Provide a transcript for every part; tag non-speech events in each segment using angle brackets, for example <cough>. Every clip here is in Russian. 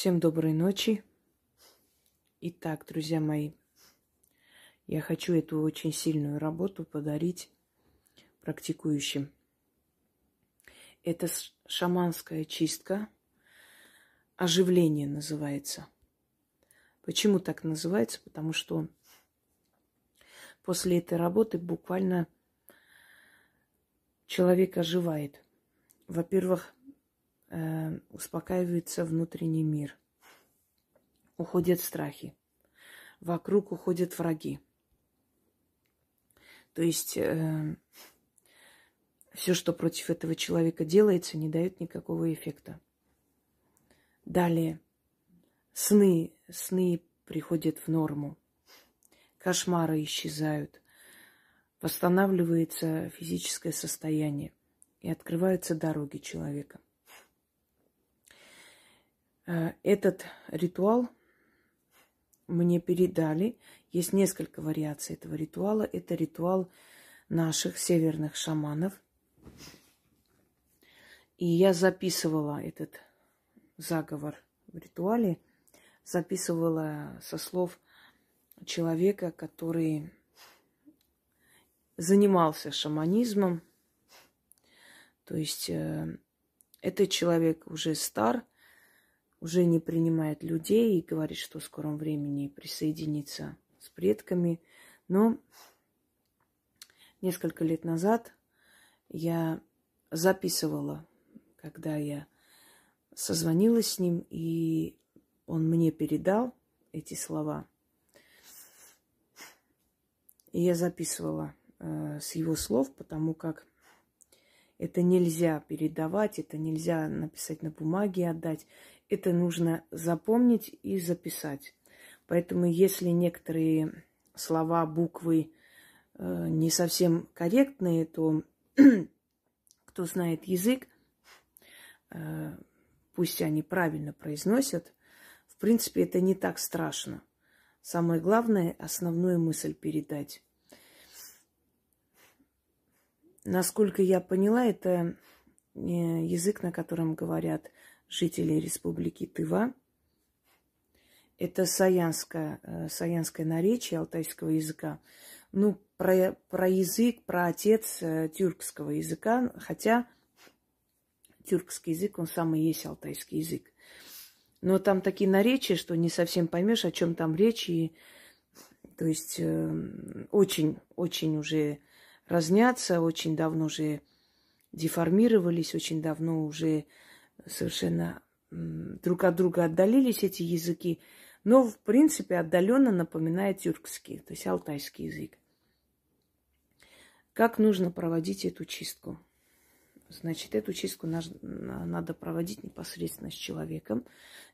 Всем доброй ночи. Итак, друзья мои, я хочу эту очень сильную работу подарить практикующим. Это шаманская чистка, оживление называется. Почему так называется? Потому что после этой работы буквально человек оживает. Во-первых, э, успокаивается внутренний мир. Уходят страхи. Вокруг уходят враги. То есть э, все, что против этого человека делается, не дает никакого эффекта. Далее. Сны. Сны приходят в норму. Кошмары исчезают. Восстанавливается физическое состояние. И открываются дороги человека. Э, этот ритуал мне передали. Есть несколько вариаций этого ритуала. Это ритуал наших северных шаманов. И я записывала этот заговор в ритуале, записывала со слов человека, который занимался шаманизмом. То есть э, этот человек уже стар, уже не принимает людей и говорит, что в скором времени присоединится с предками. Но несколько лет назад я записывала, когда я созвонилась с ним, и он мне передал эти слова. И я записывала э, с его слов, потому как это нельзя передавать, это нельзя написать на бумаге и отдать это нужно запомнить и записать. Поэтому если некоторые слова, буквы э, не совсем корректные, то <clears throat> кто знает язык, э, пусть они правильно произносят, в принципе, это не так страшно. Самое главное, основную мысль передать. Насколько я поняла, это э, язык, на котором говорят жителей Республики Тыва. Это саянское, э, саянское наречие алтайского языка. Ну, про, про язык, про отец э, тюркского языка, хотя тюркский язык, он самый есть алтайский язык. Но там такие наречия, что не совсем поймешь, о чем там речь. И, то есть очень-очень э, уже разнятся, очень давно уже деформировались, очень давно уже совершенно друг от друга отдалились эти языки, но в принципе отдаленно напоминает тюркский, то есть алтайский язык. Как нужно проводить эту чистку? Значит, эту чистку надо проводить непосредственно с человеком.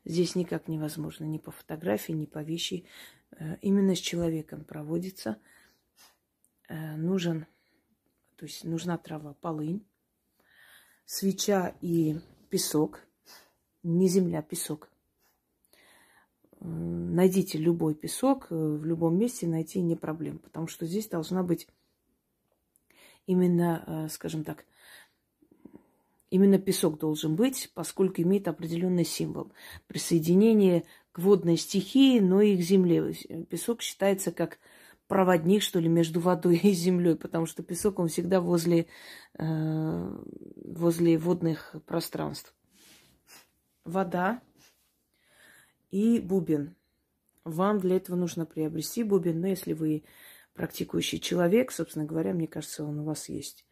Здесь никак невозможно ни по фотографии, ни по вещи. Э, именно с человеком проводится. Э, нужен, то есть нужна трава полынь, свеча и песок, не земля, песок. Найдите любой песок, э, в любом месте найти не проблема, потому что здесь должна быть именно, э, скажем так, именно песок должен быть, поскольку имеет определенный символ. Присоединение к водной стихии, но и к земле. Песок считается как проводник, что ли, между водой и землей, потому что песок, он всегда возле, э, возле водных пространств. Вода и бубен. Вам для этого нужно приобрести бубен, но если вы практикующий человек, собственно говоря, мне кажется, он у вас есть.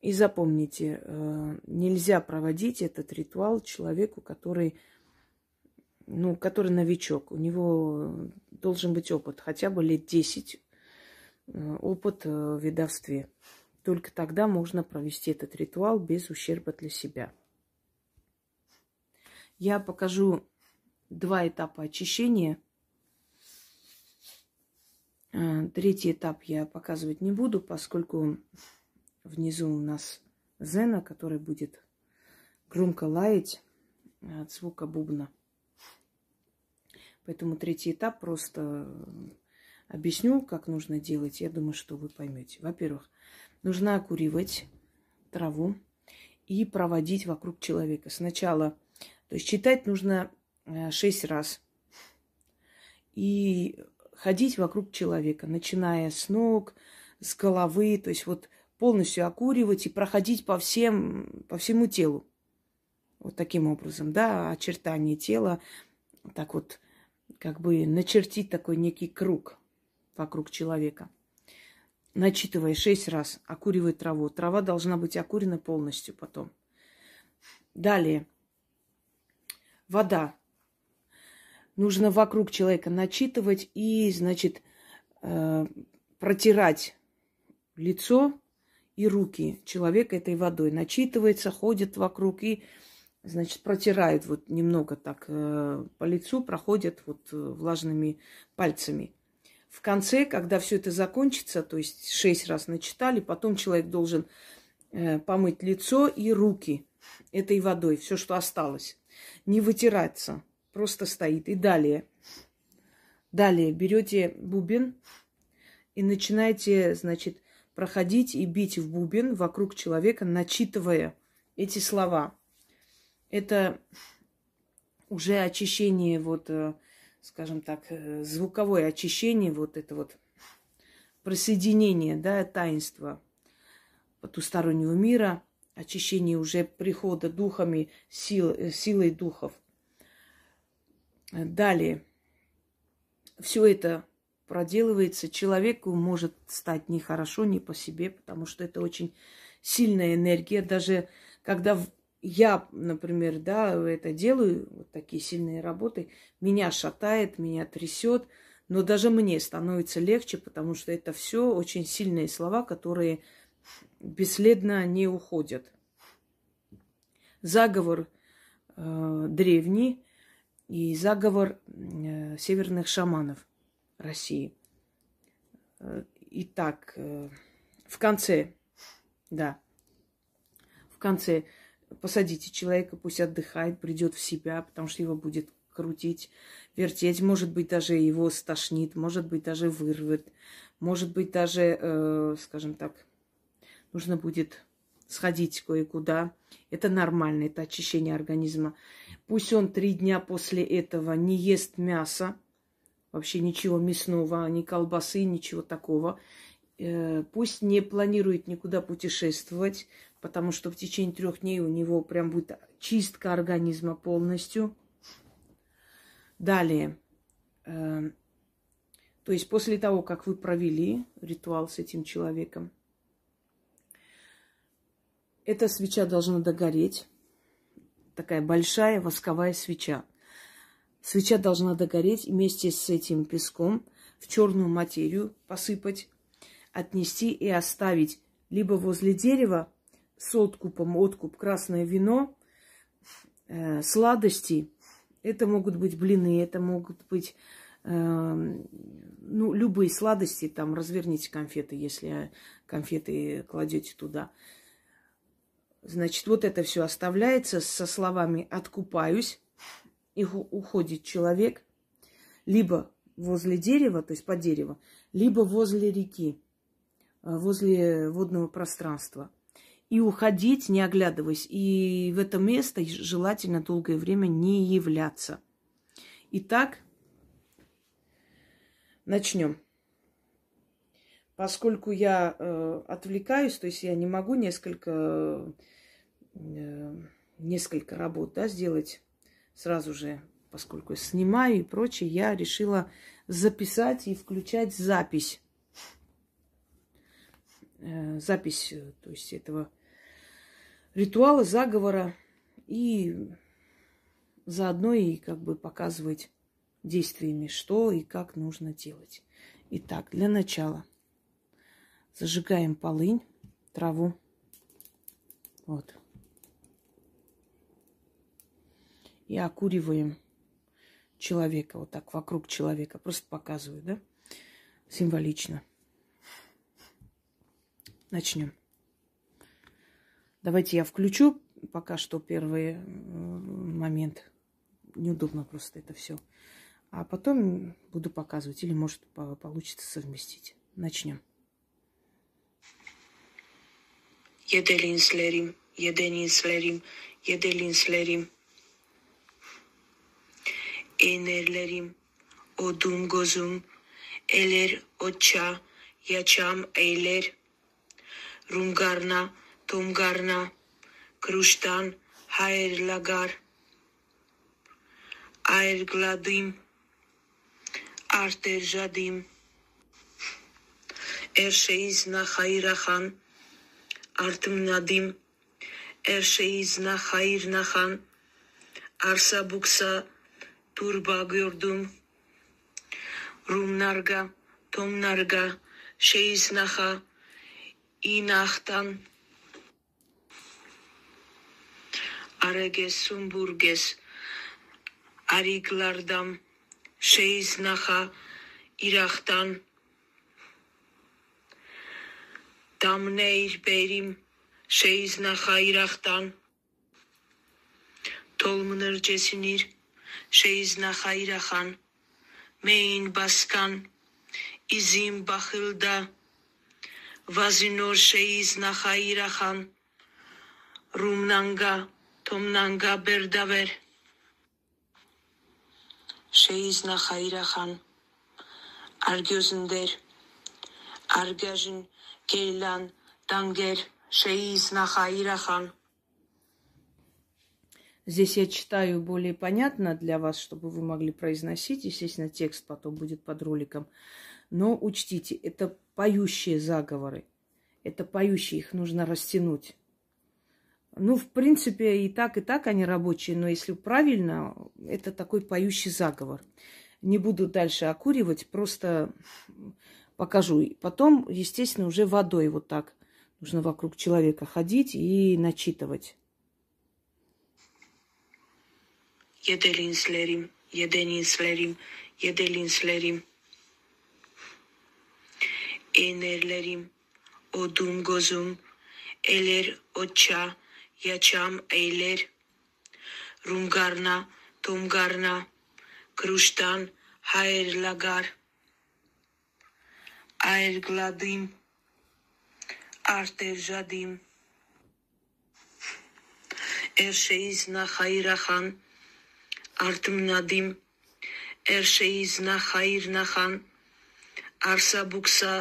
И запомните, э, нельзя проводить этот ритуал человеку, который ну, который новичок, у него должен быть опыт, хотя бы лет 10 э, опыт э, в ведовстве. Только тогда можно провести этот ритуал без ущерба для себя. Я покажу два этапа очищения. Э, третий этап я показывать не буду, поскольку внизу у нас Зена, который будет громко лаять от звука бубна. Поэтому третий этап просто объясню, как нужно делать. Я думаю, что вы поймете. Во-первых, нужно окуривать траву и проводить вокруг человека. Сначала, то есть читать нужно э, шесть раз. И ходить вокруг человека, начиная с ног, с головы, то есть вот полностью окуривать и проходить по всем, по всему телу. Вот таким образом, да, очертания тела, так вот, как бы начертить такой некий круг вокруг человека. Начитывая шесть раз, окуривай траву. Трава должна быть окурена полностью потом. Далее. Вода. Нужно вокруг человека начитывать и, значит, э, протирать лицо и руки человека этой водой. Начитывается, ходит вокруг и, значит, протирает вот немного так э, по лицу, проходит вот э, влажными пальцами. В конце, когда все это закончится, то есть шесть раз начитали, потом человек должен э, помыть лицо и руки этой водой, все, что осталось. Не вытираться, просто стоит. И далее. Далее берете бубен и начинаете, значит, проходить и бить в бубен вокруг человека, начитывая эти слова. Это уже очищение, вот, э, скажем так, э, звуковое очищение, вот это вот присоединение, да, таинства потустороннего мира, очищение уже прихода духами, сил, э, силой духов. Далее. Все это проделывается, человеку может стать нехорошо, не по себе, потому что это очень сильная энергия. Даже когда я, например, да, это делаю, вот такие сильные работы, меня шатает, меня трясет, но даже мне становится легче, потому что это все очень сильные слова, которые бесследно не уходят. Заговор э, древний и заговор э, северных шаманов. России. Э, итак, э, в конце, да, в конце посадите человека, пусть отдыхает, придет в себя, потому что его будет крутить, вертеть, может быть, даже его стошнит, может быть, даже вырвет, может быть, даже, э, скажем так, нужно будет сходить кое-куда. Это нормально, это очищение организма. Пусть он три дня после этого не ест мясо, вообще ничего мясного, ни колбасы, ничего такого. Э, пусть не планирует никуда путешествовать, потому что в течение трех дней у него прям будет чистка организма полностью. Далее. Э, то есть после того, как вы провели ритуал с этим человеком, эта свеча должна догореть. Такая большая восковая свеча. Свеча должна догореть вместе с этим песком в черную материю посыпать, отнести и оставить либо возле дерева с откупом, откуп красное вино, э, сладости. Это могут быть блины, это могут быть э, ну, любые сладости, там разверните конфеты, если конфеты кладете туда. Значит, вот это все оставляется со словами «откупаюсь», и уходит человек либо возле дерева, то есть под дерево, либо возле реки, э, возле водного пространства. И уходить, не оглядываясь. И в это место желательно долгое время не являться. Итак, начнем. Поскольку я э, отвлекаюсь, то есть я не могу несколько, э, несколько работ да, сделать сразу же, поскольку снимаю и прочее, я решила записать и включать запись. Э, запись, э, то есть этого ритуала, заговора. И заодно и как бы показывать действиями, что и как нужно делать. Итак, для начала зажигаем полынь, траву. Вот. и окуриваем человека, вот так вокруг человека. Просто показываю, да? Символично. Начнем. Давайте я включу пока что первый э, момент. Неудобно просто это все. А потом буду показывать. Или может получится совместить. Начнем. Еделин слерим, еделин слерим, еделин слерим. Enerlerim odum gozum eler oça yaşam eyler Rumgarna, Tumgarna, Kruştan, Hayırlagar, Ayrgladim, Arterjadim, Erşeizna Hayrahan, Artımnadim, Erşeizna Hayırnahan, Arsa Buksa, Turba gördüm, Rumnarga, Tomnarga, Şeyiznaha, ինախտան արեգեսում բուրգես արիգլարդամ շեիս նախա իրախտան դամնեիր բերիմ շեիս նախա իրախտան տոլմներջեսինիր շեիս նախա իրախան մեին բասկան իզիմ բախիլդա Vazinor şeyiz nahayrahan. Rumnanga tomnanga berdaver. Şeyiz nahayrahan. Argözünder. Argajın Кейлан, Тангер, Шеиз, Нахаирахан. Здесь я читаю более понятно для вас, чтобы вы могли произносить. Естественно, текст потом будет под роликом. Но учтите, это поющие заговоры. Это поющие, их нужно растянуть. Ну, в принципе, и так, и так они рабочие, но если правильно, это такой поющий заговор. Не буду дальше окуривать, просто покажу. Потом, естественно, уже водой вот так нужно вокруг человека ходить и начитывать. Еделинслерим, Еделинслерим, Еделинслерим. էներլերիմ օդում գոզում էլեր օչա յաչամ էյլեր ռումգարնա տոմգարնա կրուշտան հայերլագար այերգլադիմ արտերժադիմ Էրշեիզ նախայիրախան արտմնադիմ Էրշեիզ նախայիրնախան արսաբուքսա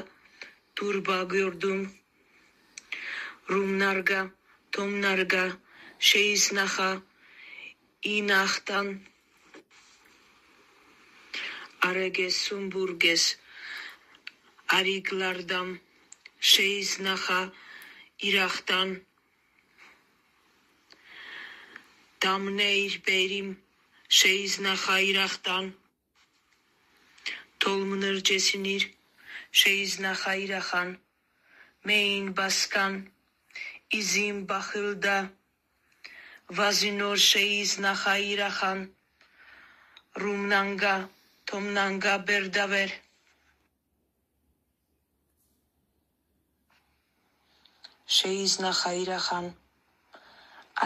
turba gördüm. Rumnarga, tomnarga, şeyisnaha, inahtan, areges, sumburges, ariklardan, şeyisnaha, irahtan, damneir berim, şeyisnaha, irahtan, tolmunır cesinir, Շեիզնախայիրախան, Մեին Բասկան, Իզիմ Բախիլդա, Վազինոր Շեիզնախայիրախան, Ռումնանգա, Թոմնանգա Բերդավեր Շեիզնախայիրախան,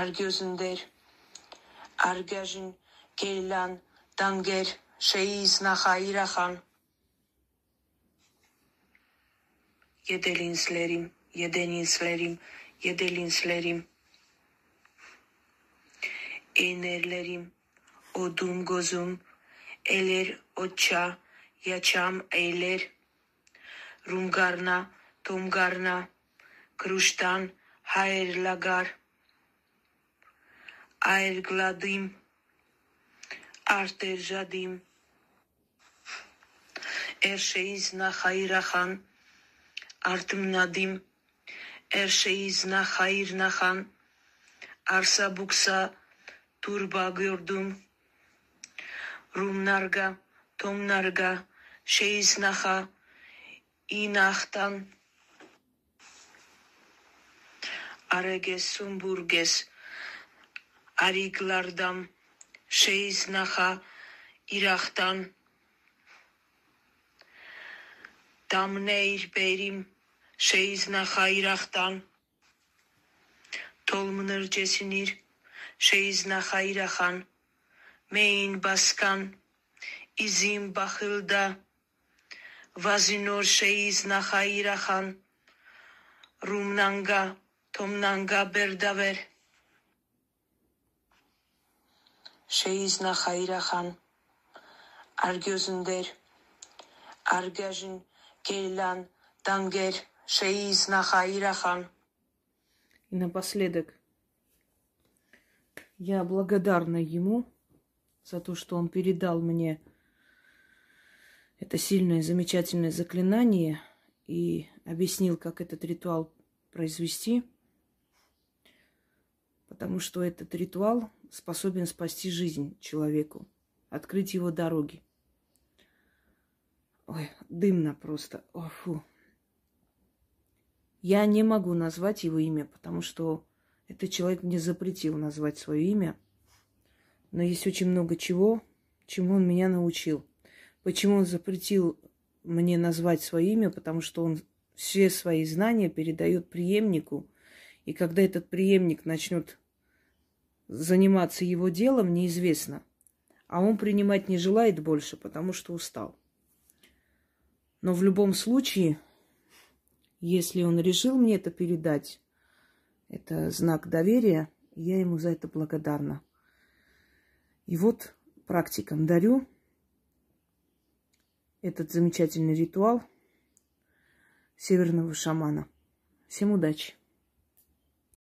Արգյոզնդեր, Արգյաժին Գերլան, Դանգեր, Շեիզնախայիրախան yedelinzlerim, yedelinzlerim, yedelinzlerim. Enerlerim, odum gözüm, eller oça, yaşam eyler. Rumgarna, tomgarna, kruştan, hayırlagar. Ayrgladım, arterjadim. Erşeizna hayrahan, Artım ardımladım. Her şeyi zna hayır nahan, arsa buksa, turba gördüm. rum narga tom Rumlarga, tomlarga, şeyiznaha, inahtan. Areges, sumburges, ariklardam, şeyiznaha, irahtan. tam Damneyr berim, Şeyizne hayraktan. Tolmunur cesinir. Şeyizne hayrahan. Meyin baskan. İzim bakılda. Vazinur şeyizne hayrahan. Rumnanga. Tomnanga berdaver. Şeyizne hayrahan. Argözünder. Argajın. Geylan. Danger. Шеис Нахаирахан. И напоследок, я благодарна ему за то, что он передал мне это сильное, замечательное заклинание и объяснил, как этот ритуал произвести, потому что этот ритуал способен спасти жизнь человеку, открыть его дороги. Ой, дымно просто. О, фу. Я не могу назвать его имя, потому что этот человек мне запретил назвать свое имя. Но есть очень много чего, чему он меня научил. Почему он запретил мне назвать свое имя? Потому что он все свои знания передает преемнику. И когда этот преемник начнет заниматься его делом, неизвестно. А он принимать не желает больше, потому что устал. Но в любом случае, если он решил мне это передать, это знак доверия, я ему за это благодарна. И вот практикам дарю этот замечательный ритуал северного шамана. Всем удачи!